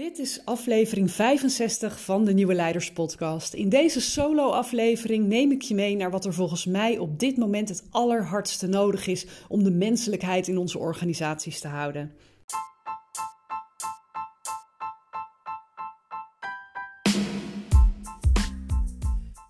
Dit is aflevering 65 van de Nieuwe Leiders Podcast. In deze solo-aflevering neem ik je mee naar wat er volgens mij op dit moment het allerhardste nodig is om de menselijkheid in onze organisaties te houden.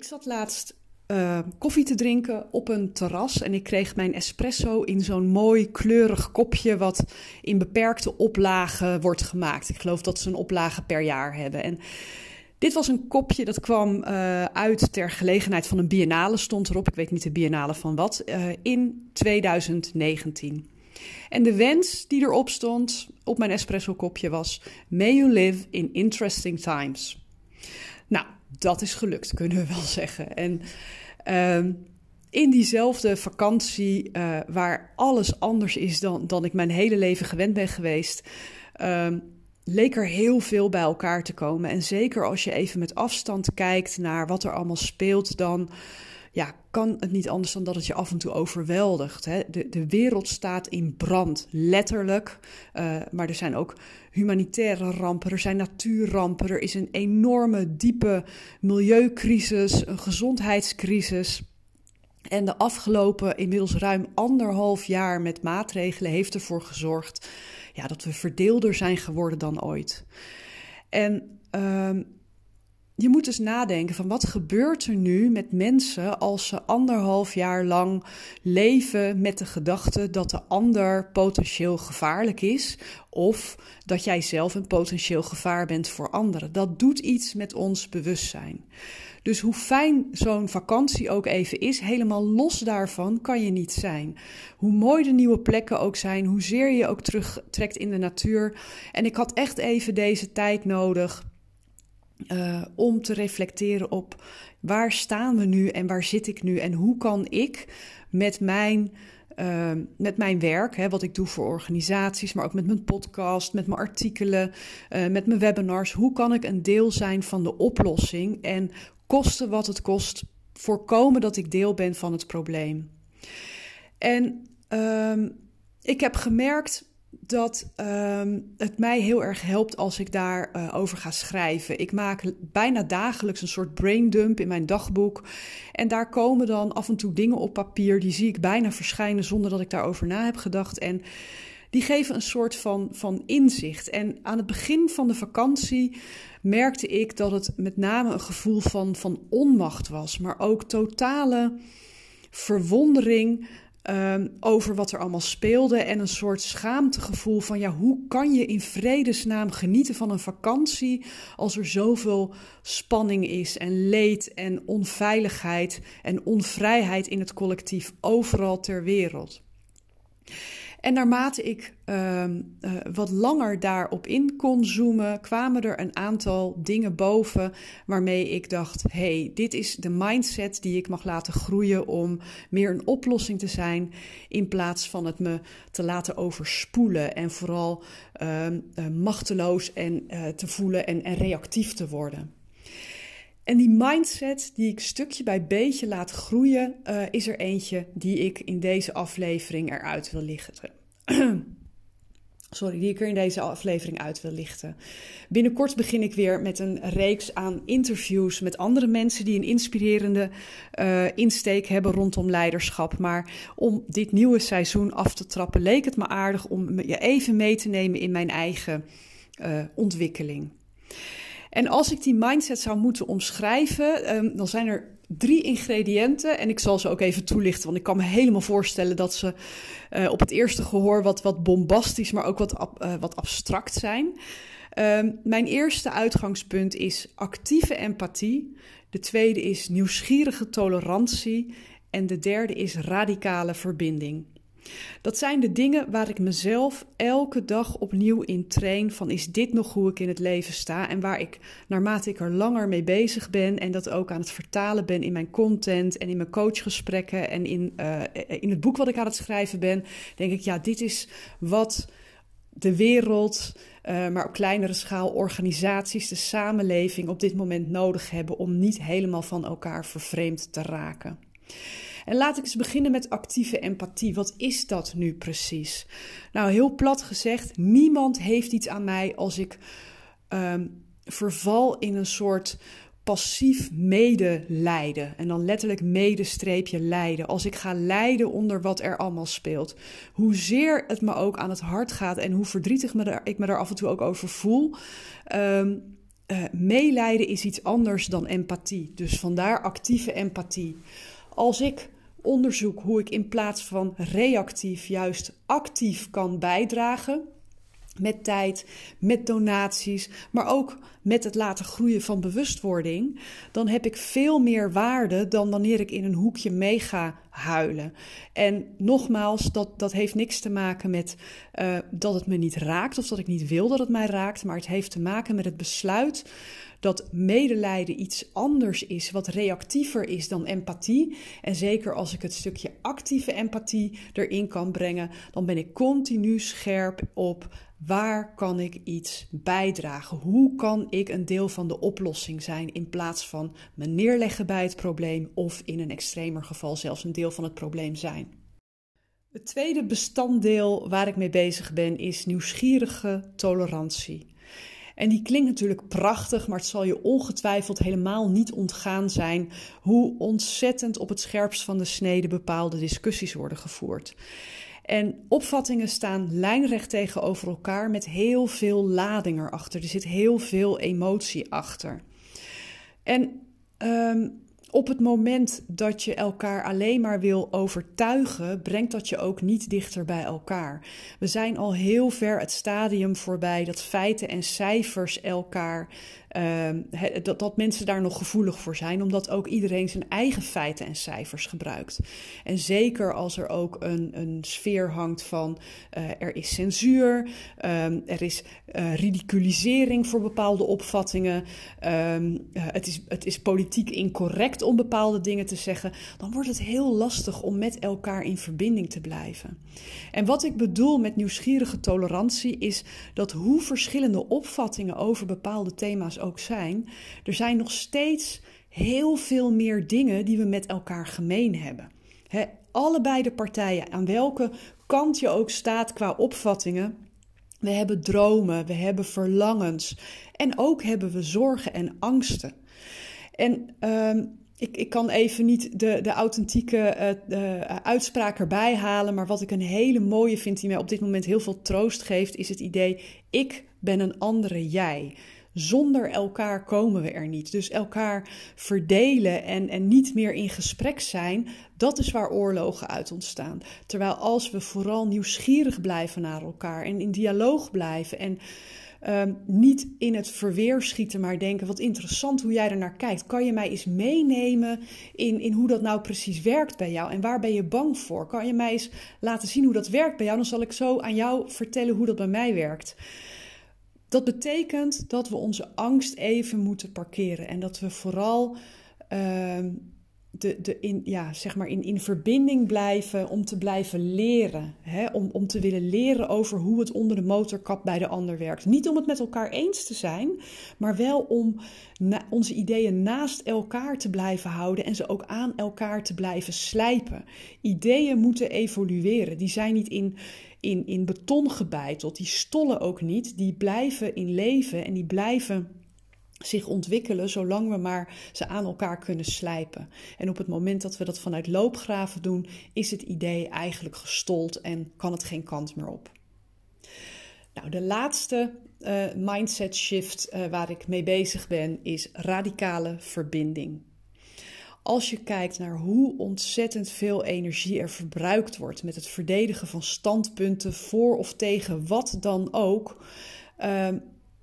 Ik zat laatst uh, koffie te drinken op een terras en ik kreeg mijn espresso in zo'n mooi kleurig kopje wat in beperkte oplagen wordt gemaakt. Ik geloof dat ze een oplage per jaar hebben. En dit was een kopje dat kwam uh, uit ter gelegenheid van een biennale, stond erop. Ik weet niet de biennale van wat, uh, in 2019. En de wens die erop stond op mijn espresso kopje was: May you live in interesting times. Nou, dat is gelukt, kunnen we wel zeggen. En uh, in diezelfde vakantie, uh, waar alles anders is dan, dan ik mijn hele leven gewend ben geweest, uh, leek er heel veel bij elkaar te komen. En zeker als je even met afstand kijkt naar wat er allemaal speelt, dan ja, kan het niet anders dan dat het je af en toe overweldigt. Hè? De, de wereld staat in brand, letterlijk. Uh, maar er zijn ook humanitaire rampen, er zijn natuurrampen, er is een enorme, diepe milieucrisis, een gezondheidscrisis. En de afgelopen inmiddels ruim anderhalf jaar met maatregelen heeft ervoor gezorgd ja, dat we verdeelder zijn geworden dan ooit. En uh, je moet dus nadenken van wat gebeurt er nu met mensen als ze anderhalf jaar lang leven met de gedachte dat de ander potentieel gevaarlijk is of dat jij zelf een potentieel gevaar bent voor anderen. Dat doet iets met ons bewustzijn. Dus hoe fijn zo'n vakantie ook even is, helemaal los daarvan kan je niet zijn. Hoe mooi de nieuwe plekken ook zijn, hoezeer je ook terugtrekt in de natuur. En ik had echt even deze tijd nodig uh, om te reflecteren op waar staan we nu en waar zit ik nu en hoe kan ik met mijn, uh, met mijn werk, hè, wat ik doe voor organisaties, maar ook met mijn podcast, met mijn artikelen, uh, met mijn webinars, hoe kan ik een deel zijn van de oplossing en kosten wat het kost, voorkomen dat ik deel ben van het probleem. En ehm, ik heb gemerkt dat um, het mij heel erg helpt als ik daarover uh, over ga schrijven. Ik maak bijna dagelijks een soort braindump in mijn dagboek. En daar komen dan af en toe dingen op papier. Die zie ik bijna verschijnen zonder dat ik daarover na heb gedacht. En die geven een soort van, van inzicht. En aan het begin van de vakantie merkte ik dat het met name een gevoel van, van onmacht was. Maar ook totale verwondering Um, over wat er allemaal speelde en een soort schaamtegevoel van ja, hoe kan je in vredesnaam genieten van een vakantie als er zoveel spanning is en leed en onveiligheid en onvrijheid in het collectief overal ter wereld. En naarmate ik uh, uh, wat langer daarop in kon zoomen, kwamen er een aantal dingen boven waarmee ik dacht: hey, dit is de mindset die ik mag laten groeien om meer een oplossing te zijn, in plaats van het me te laten overspoelen en vooral uh, machteloos en uh, te voelen en, en reactief te worden. En die mindset die ik stukje bij beetje laat groeien, uh, is er eentje die ik in deze aflevering eruit wil lichten. Sorry, die ik er in deze aflevering uit wil lichten. Binnenkort begin ik weer met een reeks aan interviews met andere mensen die een inspirerende uh, insteek hebben rondom leiderschap. Maar om dit nieuwe seizoen af te trappen, leek het me aardig om je even mee te nemen in mijn eigen uh, ontwikkeling. En als ik die mindset zou moeten omschrijven, um, dan zijn er drie ingrediënten. En ik zal ze ook even toelichten, want ik kan me helemaal voorstellen dat ze uh, op het eerste gehoor wat, wat bombastisch, maar ook wat, uh, wat abstract zijn. Um, mijn eerste uitgangspunt is actieve empathie. De tweede is nieuwsgierige tolerantie. En de derde is radicale verbinding. Dat zijn de dingen waar ik mezelf elke dag opnieuw in train. Van is dit nog hoe ik in het leven sta? En waar ik naarmate ik er langer mee bezig ben en dat ook aan het vertalen ben in mijn content en in mijn coachgesprekken en in, uh, in het boek wat ik aan het schrijven ben, denk ik, ja, dit is wat de wereld, uh, maar op kleinere schaal organisaties, de samenleving op dit moment nodig hebben om niet helemaal van elkaar vervreemd te raken. En laat ik eens beginnen met actieve empathie. Wat is dat nu precies? Nou, heel plat gezegd, niemand heeft iets aan mij als ik um, verval in een soort passief medelijden. En dan letterlijk medestreepje lijden. Als ik ga lijden onder wat er allemaal speelt. Hoezeer het me ook aan het hart gaat en hoe verdrietig me ik me er af en toe ook over voel. Um, meelijden is iets anders dan empathie. Dus vandaar actieve empathie. Als ik onderzoek hoe ik in plaats van reactief juist actief kan bijdragen. Met tijd, met donaties, maar ook met het laten groeien van bewustwording. Dan heb ik veel meer waarde dan wanneer ik in een hoekje mee ga huilen. En nogmaals, dat, dat heeft niks te maken met uh, dat het me niet raakt of dat ik niet wil dat het mij raakt. Maar het heeft te maken met het besluit dat medelijden iets anders is, wat reactiever is dan empathie. En zeker als ik het stukje actieve empathie erin kan brengen, dan ben ik continu scherp op waar kan ik iets bijdragen? Hoe kan ik een deel van de oplossing zijn in plaats van me neerleggen bij het probleem of in een extremer geval zelfs een deel van het probleem zijn? Het tweede bestanddeel waar ik mee bezig ben is nieuwsgierige tolerantie. En die klinkt natuurlijk prachtig, maar het zal je ongetwijfeld helemaal niet ontgaan zijn hoe ontzettend op het scherpst van de snede bepaalde discussies worden gevoerd. En opvattingen staan lijnrecht tegenover elkaar met heel veel lading erachter. Er zit heel veel emotie achter. En um, op het moment dat je elkaar alleen maar wil overtuigen, brengt dat je ook niet dichter bij elkaar. We zijn al heel ver het stadium voorbij dat feiten en cijfers elkaar Ehm, dat, dat mensen daar nog gevoelig voor zijn, omdat ook iedereen zijn eigen feiten en cijfers gebruikt. En zeker als er ook een, een sfeer hangt van uh, er is censuur, um, er is uh, ridiculisering voor bepaalde opvattingen, um, uh, het, is, het is politiek incorrect om bepaalde dingen te zeggen, dan wordt het heel lastig om met elkaar in verbinding te blijven. En wat ik bedoel met nieuwsgierige tolerantie is dat hoe verschillende opvattingen over bepaalde thema's ook zijn, er zijn nog steeds heel veel meer dingen die we met elkaar gemeen hebben. He, allebei de partijen, aan welke kant je ook staat qua opvattingen. We hebben dromen, we hebben verlangens en ook hebben we zorgen en angsten. En um, ik, ik kan even niet de, de authentieke uh, uitspraak erbij halen, maar wat ik een hele mooie vind, die mij op dit moment heel veel troost geeft, is het idee: ik ben een andere jij. Zonder elkaar komen we er niet. Dus elkaar verdelen en, en niet meer in gesprek zijn, dat is waar oorlogen uit ontstaan. Terwijl als we vooral nieuwsgierig blijven naar elkaar en in dialoog blijven en um, niet in het verweer schieten, maar denken: wat interessant hoe jij er naar kijkt. Kan je mij eens meenemen in, in hoe dat nou precies werkt bij jou en waar ben je bang voor? Kan je mij eens laten zien hoe dat werkt bij jou? Dan zal ik zo aan jou vertellen hoe dat bij mij werkt. Dat betekent dat we onze angst even moeten parkeren en dat we vooral uh, de, de in, ja, zeg maar in, in verbinding blijven om te blijven leren. Hè? Om, om te willen leren over hoe het onder de motorkap bij de ander werkt. Niet om het met elkaar eens te zijn, maar wel om onze ideeën naast elkaar te blijven houden en ze ook aan elkaar te blijven slijpen. Ideeën moeten evolueren. Die zijn niet in, in, in beton gebeiteld. Die stollen ook niet. Die blijven in leven en die blijven zich ontwikkelen zolang we maar ze aan elkaar kunnen slijpen. En op het moment dat we dat vanuit loopgraven doen, is het idee eigenlijk gestold en kan het geen kant meer op. Nou, de laatste uh, mindset shift uh, waar ik mee bezig ben is radicale verbinding. Als je kijkt naar hoe ontzettend veel energie er verbruikt wordt met het verdedigen van standpunten voor of tegen wat dan ook, uh,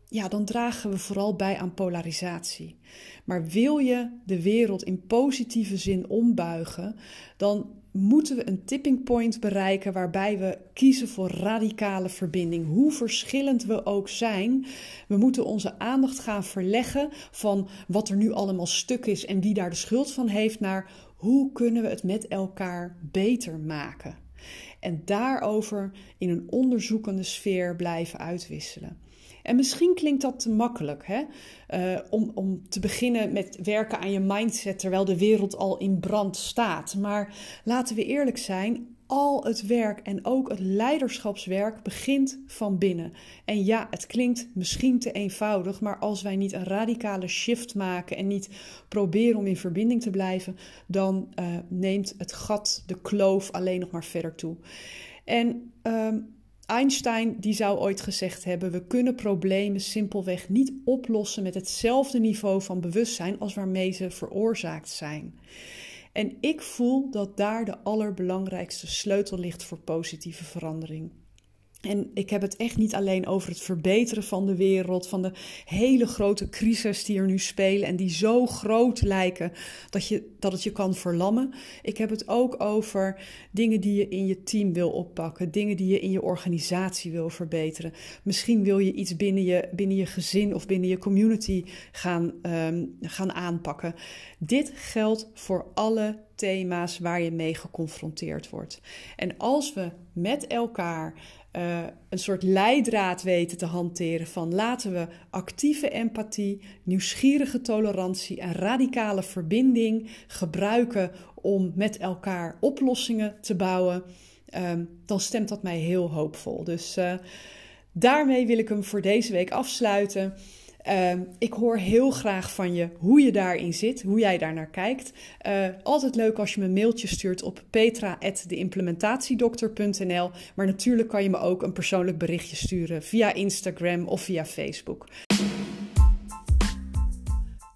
ja, dan dragen we vooral bij aan polarisatie. Maar wil je de wereld in positieve zin ombuigen, dan moeten we een tipping point bereiken waarbij we kiezen voor radicale verbinding. Hoe verschillend we ook zijn, we moeten onze aandacht gaan verleggen van wat er nu allemaal stuk is en wie daar de schuld van heeft, naar hoe kunnen we het met elkaar beter maken. En daarover in een onderzoekende sfeer blijven uitwisselen. En misschien klinkt dat te makkelijk, hè? Uh, om, om te beginnen met werken aan je mindset terwijl de wereld al in brand staat. Maar laten we eerlijk zijn, al het werk en ook het leiderschapswerk begint van binnen. En ja, het klinkt misschien te eenvoudig, maar als wij niet een radicale shift maken en niet proberen om in verbinding te blijven, dan uh, neemt het gat, de kloof alleen nog maar verder toe. En uh, Einstein die zou ooit gezegd hebben: we kunnen problemen simpelweg niet oplossen met hetzelfde niveau van bewustzijn als waarmee ze veroorzaakt zijn. En ik voel dat daar de allerbelangrijkste sleutel ligt voor positieve verandering. En ik heb het echt niet alleen over het verbeteren van de wereld, van de hele grote crisis die er nu spelen en die zo groot lijken dat, je, dat het je kan verlammen. Ik heb het ook over dingen die je in je team wil oppakken, dingen die je in je organisatie wil verbeteren. Misschien wil je iets binnen je, binnen je gezin of binnen je community gaan, um, gaan aanpakken. Dit geldt voor alle thema's waar je mee geconfronteerd wordt. En als we met elkaar uh, een soort leidraad weten te hanteren van laten we actieve empathie, nieuwsgierige tolerantie en radicale verbinding gebruiken om met elkaar oplossingen te bouwen, um, dan stemt dat mij heel hoopvol. Dus uh, daarmee wil ik hem voor deze week afsluiten. Uh, ik hoor heel graag van je hoe je daarin zit, hoe jij daar naar kijkt. Uh, altijd leuk als je me een mailtje stuurt op petra.deimplementatiedokter.nl. Maar natuurlijk kan je me ook een persoonlijk berichtje sturen via Instagram of via Facebook.